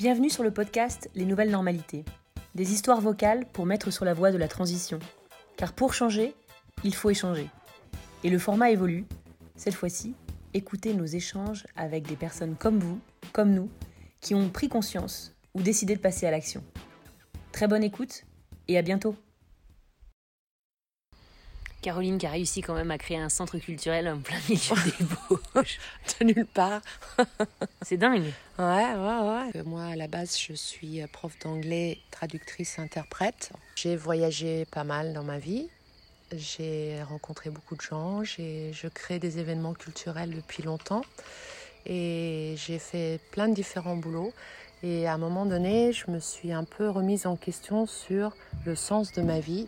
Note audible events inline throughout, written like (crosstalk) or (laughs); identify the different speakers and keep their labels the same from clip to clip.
Speaker 1: Bienvenue sur le podcast Les Nouvelles Normalités. Des histoires vocales pour mettre sur la voie de la transition. Car pour changer, il faut échanger. Et le format évolue. Cette fois-ci, écoutez nos échanges avec des personnes comme vous, comme nous, qui ont pris conscience ou décidé de passer à l'action. Très bonne écoute et à bientôt Caroline qui a réussi quand même à créer un centre culturel en plein milieu des (laughs) Bauges.
Speaker 2: de nulle part. (laughs)
Speaker 1: C'est dingue.
Speaker 2: Ouais, ouais, ouais. Moi, à la base, je suis prof d'anglais, traductrice, interprète. J'ai voyagé pas mal dans ma vie. J'ai rencontré beaucoup de gens. Je crée des événements culturels depuis longtemps. Et j'ai fait plein de différents boulots. Et à un moment donné, je me suis un peu remise en question sur le sens de ma vie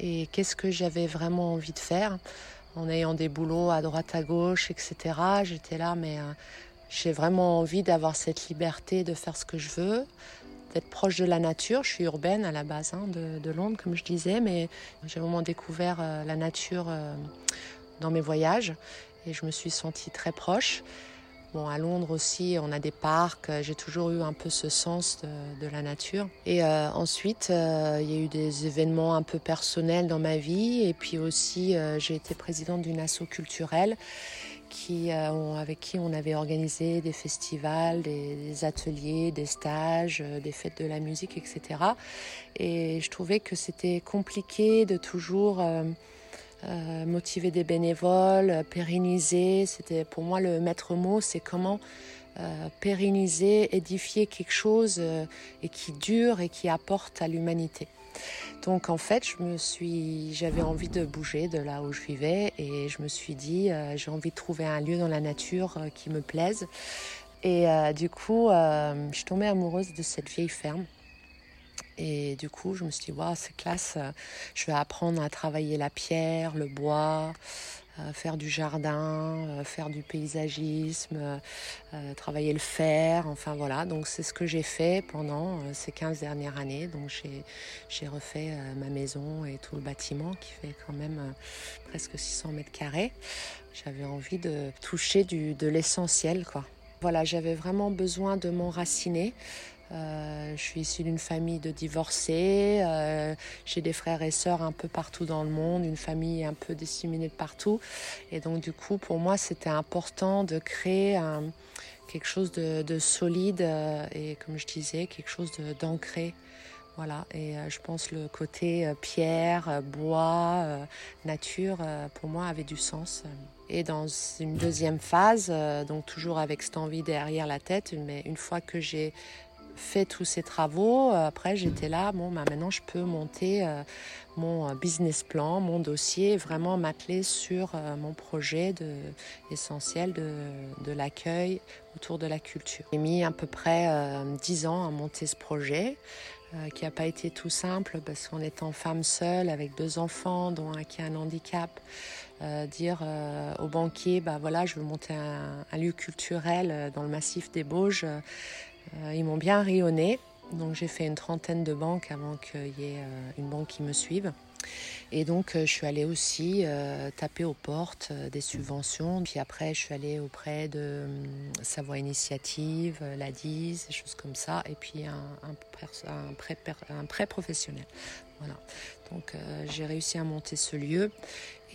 Speaker 2: et qu'est-ce que j'avais vraiment envie de faire en ayant des boulots à droite à gauche, etc. J'étais là, mais euh, j'ai vraiment envie d'avoir cette liberté de faire ce que je veux, d'être proche de la nature. Je suis urbaine à la base hein, de, Londres, comme je disais, mais j'ai vraiment découvert euh, la nature euh, dans mes voyages et je me suis sentie très proche. Bon, à Londres aussi, on a des parcs. J'ai toujours eu un peu ce sens de, la nature. Et euh, ensuite, euh, il y a eu des événements un peu personnels dans ma vie. Et puis aussi, euh, j'ai été présidente d'une asso culturelle qui, avec qui on avait organisé des festivals, des, ateliers, des stages, des fêtes de la musique, etc. Et je trouvais que c'était compliqué de toujours euh, motiver des bénévoles, pérenniser. C'était pour moi le maître mot, c'est comment euh, pérenniser, édifier quelque chose euh, et qui dure et qui apporte à l'humanité. Donc en fait, je me suis, j'avais envie de bouger de là où je vivais et je me suis dit, j'ai envie de trouver un lieu dans la nature qui me plaise. Et du coup, je tombée amoureuse de cette vieille ferme et du coup, je me suis dit, waouh, c'est classe, euh, je vais apprendre à travailler la pierre, le bois, euh, faire du jardin, euh, faire du paysagisme, travailler le fer, enfin voilà. Donc c'est ce que j'ai fait pendant ces 15 dernières années. Donc j'ai refait ma maison et tout le bâtiment qui fait quand même presque 600 mètres carrés. J'avais envie de toucher du, de l'essentiel, quoi. Voilà, j'avais vraiment besoin de m'enraciner. Euh, je suis issue d'une famille de divorcés. Euh, j'ai des frères et sœurs un peu partout dans le monde, une famille un peu disséminée de partout. Et donc du coup, pour moi, c'était important de créer quelque chose de, solide euh, et, comme je disais, quelque chose d'ancré. Voilà, et je pense le côté pierre, bois, nature, pour moi, avait du sens. Et dans une deuxième phase, donc toujours avec cette envie derrière la tête, mais une fois que j'ai fait tous ces travaux, euh, après j'étais là, bon, bah, maintenant je peux monter euh, mon euh, business plan, mon dossier, vraiment m'atteler sur mon projet de, essentiel de, de l'accueil autour de la culture. J'ai mis à peu près dix ans à monter ce projet. qui n'a pas été tout simple parce qu'en étant femme seule avec deux enfants dont un qui a un handicap, dire aux banquiers bah voilà je veux monter un, lieu culturel dans le massif des Bauges euh, ils m'ont bien rayonné. Donc j'ai fait une trentaine de banques avant qu'il y ait euh, une banque qui me suive. Et donc euh, je suis allée aussi taper aux portes des subventions. Puis après je suis allée auprès de Savoie Initiative, la DIS, des choses comme ça. Et puis un prêt professionnel. Voilà. Donc j'ai réussi à monter ce lieu.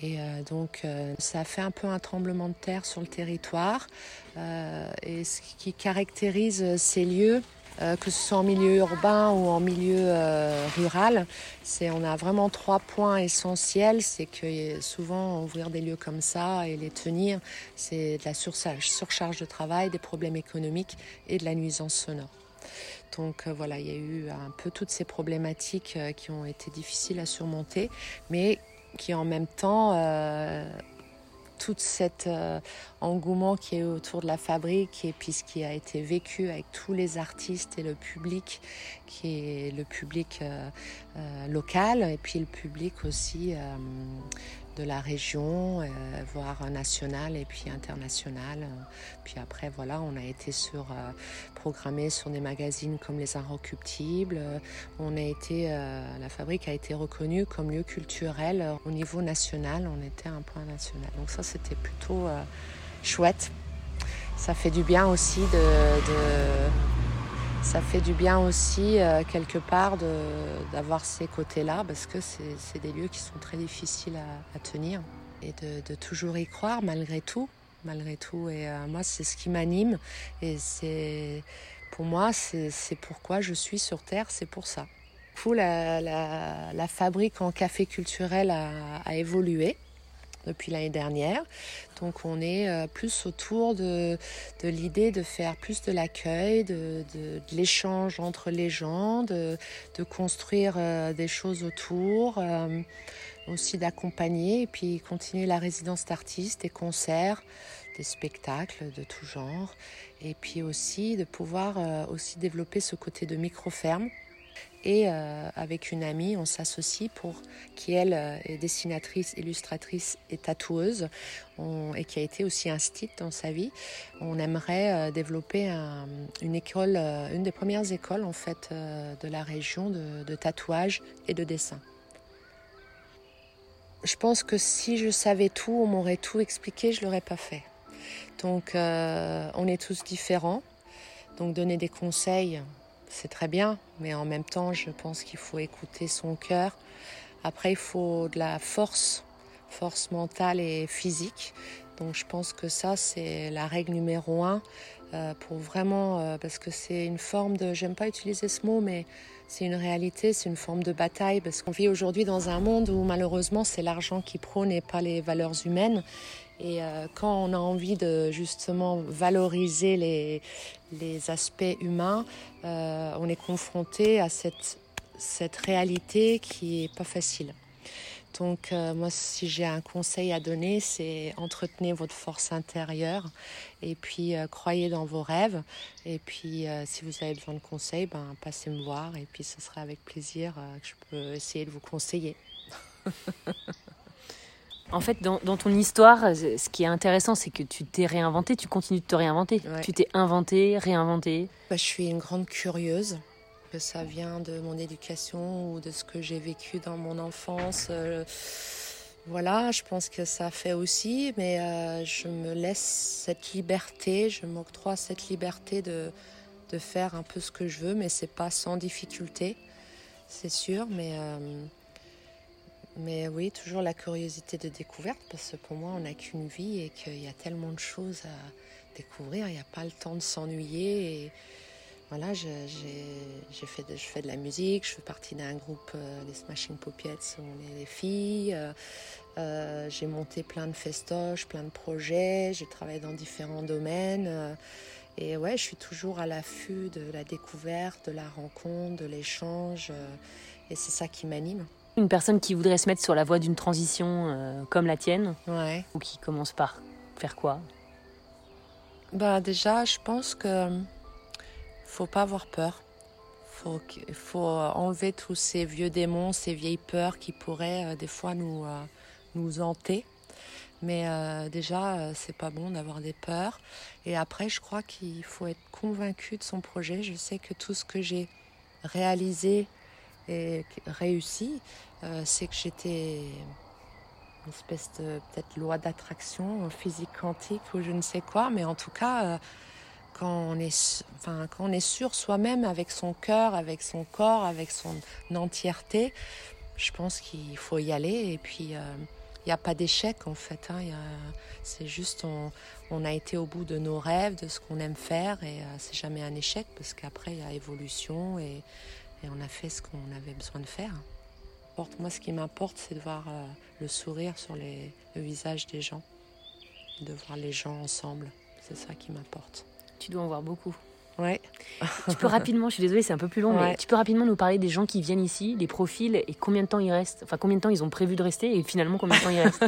Speaker 2: Et donc ça a fait un peu un tremblement de terre sur le territoire. et ce qui caractérise ces lieux, euh, que ce soit en milieu urbain ou en milieu euh, rural. C'est, on a vraiment trois points essentiels. C'est que souvent ouvrir des lieux comme ça et les tenir, c'est de la surcharge de travail, des problèmes économiques et de la nuisance sonore. Donc euh, voilà, il y a eu un peu toutes ces problématiques qui ont été difficiles à surmonter, mais qui en même temps tout cet euh, engouement qui est autour de la fabrique et puis ce qui a été vécu avec tous les artistes et le public qui est le public euh, euh, local et puis le public aussi de la région, euh, voire nationale et puis internationale. Puis après, voilà, on a été sur, euh, programmé sur des magazines comme Les Inrecuptibles. On a été, euh, la fabrique a été reconnue comme lieu culturel au niveau national. On était un point national. Donc ça, c'était plutôt chouette. Ça fait du bien aussi de, de ça fait du bien aussi, quelque part, d'avoir ces côtés-là, parce que c'est des lieux qui sont très difficiles à, tenir. Et de, toujours y croire, malgré tout. Malgré tout. Et moi, c'est ce qui m'anime. Et c'est pour moi, c'est pourquoi je suis sur Terre, c'est pour ça. La, la, la, fabrique en café culturel a, évolué depuis l'année dernière. Donc on est euh, plus autour de, l'idée de faire plus de l'accueil, de, l'échange entre les gens, de, construire euh, des choses autour, euh, aussi d'accompagner et puis continuer la résidence d'artistes, des concerts, des spectacles de tout genre et puis aussi de pouvoir aussi développer ce côté de micro-ferme. Et euh, avec une amie, on s'associe pour qui elle euh, est dessinatrice, illustratrice et tatoueuse et qui a été aussi un style dans sa vie. On aimerait développer une école, une des premières écoles en fait de la région de, de tatouage et de dessin. Je pense que si je savais tout, on m'aurait tout expliqué, je l'aurais pas fait. Donc euh, on est tous différents. Donc donner des conseils, c'est très bien, mais en même temps, je pense qu'il faut écouter son cœur. Après, il faut de la force, force mentale et physique. Donc je pense que ça, c'est la règle numéro un euh, pour vraiment, euh, parce que c'est une forme de, j'aime pas utiliser ce mot, mais c'est une réalité, c'est une forme de bataille, parce qu'on vit aujourd'hui dans un monde où malheureusement c'est l'argent qui prône et pas les valeurs humaines. Et euh, quand on a envie de justement valoriser les, les aspects humains, euh, on est confronté à cette, cette réalité qui est pas facile. Donc euh, moi, si j'ai un conseil à donner, c'est entretenez votre force intérieure et puis croyez dans vos rêves. Et puis si vous avez besoin de conseils, ben, passez me voir et puis ce sera avec plaisir que je peux essayer de vous conseiller. (laughs)
Speaker 1: En fait, dans, ton histoire, ce qui est intéressant, c'est que tu t'es réinventé, tu continues de te réinventer. Tu t'es inventé, réinventé.
Speaker 2: Bah, je suis une grande curieuse. Que ça vient de mon éducation ou de ce que j'ai vécu dans mon enfance. Euh, voilà, je pense que ça fait aussi, mais euh, je me laisse cette liberté, je m'octroie cette liberté de, de faire un peu ce que je veux, mais c'est pas sans difficulté, c'est sûr, mais euh, mais oui, toujours la curiosité de découverte, parce que pour moi, on n'a qu'une vie et qu'il y a tellement de choses à découvrir, il n'y a pas le temps de s'ennuyer. Voilà, j'ai fait je fais de la musique, je fais partie d'un groupe, euh, les Smashing Puppets, où on est des filles. Euh, euh, j'ai monté plein de festoches, plein de projets, j'ai travaillé dans différents domaines. et ouais, je suis toujours à l'affût de la découverte, de la rencontre, de l'échange. et c'est ça qui m'anime.
Speaker 1: Une personne qui voudrait se mettre sur la voie d'une transition euh, comme la tienne,
Speaker 2: ouais.
Speaker 1: ou qui commence par faire quoi?
Speaker 2: Bah déjà, je pense que faut pas avoir peur. Faut il faut enlever tous ces vieux démons, ces vieilles peurs qui pourraient euh, des fois nous euh, nous hanter. Mais déjà, c'est pas bon d'avoir des peurs. Et après, je crois qu'il faut être convaincu de son projet. Je sais que tout ce que j'ai réalisé et réussi, euh, c'est que j'étais une espèce de peut-être loi d'attraction physique quantique ou je ne sais quoi, mais en tout cas, euh, quand on est, enfin, quand on est sûr soi-même avec son cœur, avec son corps, avec son entièreté, je pense qu'il faut y aller et puis euh, il n'y a pas d'échec en fait. Hein, c'est juste on, a été au bout de nos rêves, de ce qu'on aime faire et c'est jamais un échec parce qu'après il y a évolution et et on a fait ce qu'on avait besoin de faire. Moi, ce qui m'importe, c'est de voir euh, le sourire sur les, le visage des gens, de voir les gens ensemble. C'est ça qui m'importe.
Speaker 1: Tu dois en voir beaucoup.
Speaker 2: Ouais.
Speaker 1: tu peux rapidement, je suis désolée, c'est un peu plus long, mais tu peux rapidement nous parler des gens qui viennent ici, des profils et combien de temps ils restent, enfin combien de temps ils ont prévu de rester et finalement combien de temps ils restent?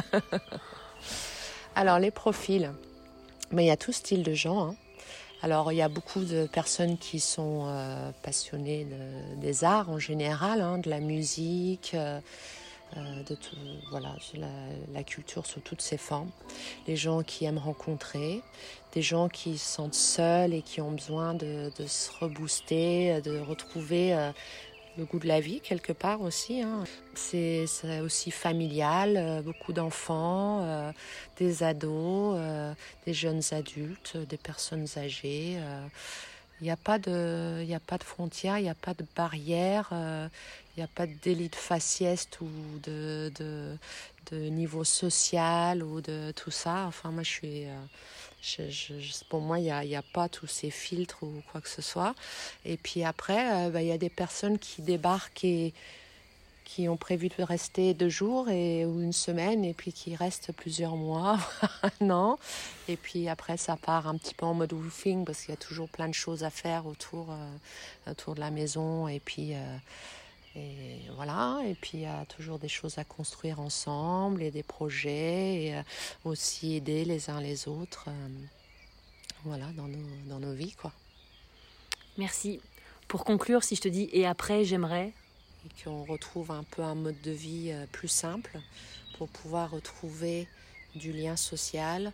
Speaker 1: (laughs)
Speaker 2: Alors les profils, mais il y a tout style de gens. Hein. Alors il y a beaucoup de personnes qui sont euh, passionnées des arts en général, hein, de la musique, euh, euh, de tout, voilà, la, culture sous toutes ses formes. Les gens qui aiment rencontrer, des gens qui se sentent seuls et qui ont besoin de, de se rebooster, de retrouver le goût de la vie quelque part aussi. Hein. C'est aussi familial, euh, beaucoup d'enfants, euh, des ados, euh, des jeunes adultes, des personnes âgées. Il n'y a pas de, il a pas de frontières, il n'y a pas de barrières, il n'y a pas de délit de faciès ou de, de, de, niveau social ou de tout ça. Enfin, moi, je suis, pour moi, il n'y a, a, pas tous ces filtres ou quoi que ce soit. Et puis après, bah, il y a des personnes qui débarquent et qui ont prévu de rester deux jours et, ou une semaine et puis qui restent plusieurs mois, (laughs) un an. Et puis après, ça part un petit peu en mode woofing parce qu'il y a toujours plein de choses à faire autour, euh, autour de la maison. Et puis, euh, et voilà. Et puis, il y a toujours des choses à construire ensemble et des projets et euh, aussi aider les uns les autres. voilà, dans nos, dans nos vies, quoi.
Speaker 1: Merci. Pour conclure, si je te dis et après, j'aimerais
Speaker 2: et qu'on retrouve un peu un mode de vie euh, plus simple pour pouvoir retrouver du lien social,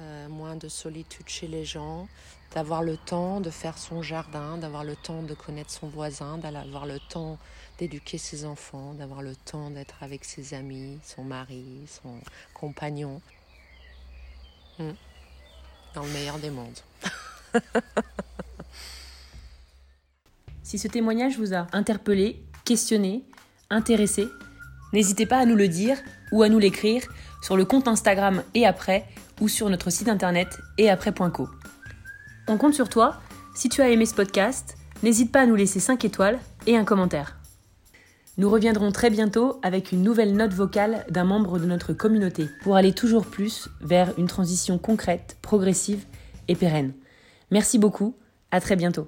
Speaker 2: euh, moins de solitude chez les gens, d'avoir le temps de faire son jardin, d'avoir le temps de connaître son voisin, d'avoir le temps d'éduquer ses enfants, d'avoir le temps d'être avec ses amis, son mari, son compagnon. Hmm. Dans le meilleur des mondes. (laughs)
Speaker 1: si ce témoignage vous a interpellé, questionné, intéressé, n'hésitez pas à nous le dire ou à nous l'écrire sur le compte Instagram et après ou sur notre site internet et après.co. On compte sur toi. Si tu as aimé ce podcast, n'hésite pas à nous laisser 5 étoiles et un commentaire. Nous reviendrons très bientôt avec une nouvelle note vocale d'un membre de notre communauté pour aller toujours plus vers une transition concrète, progressive et pérenne. Merci beaucoup, à très bientôt.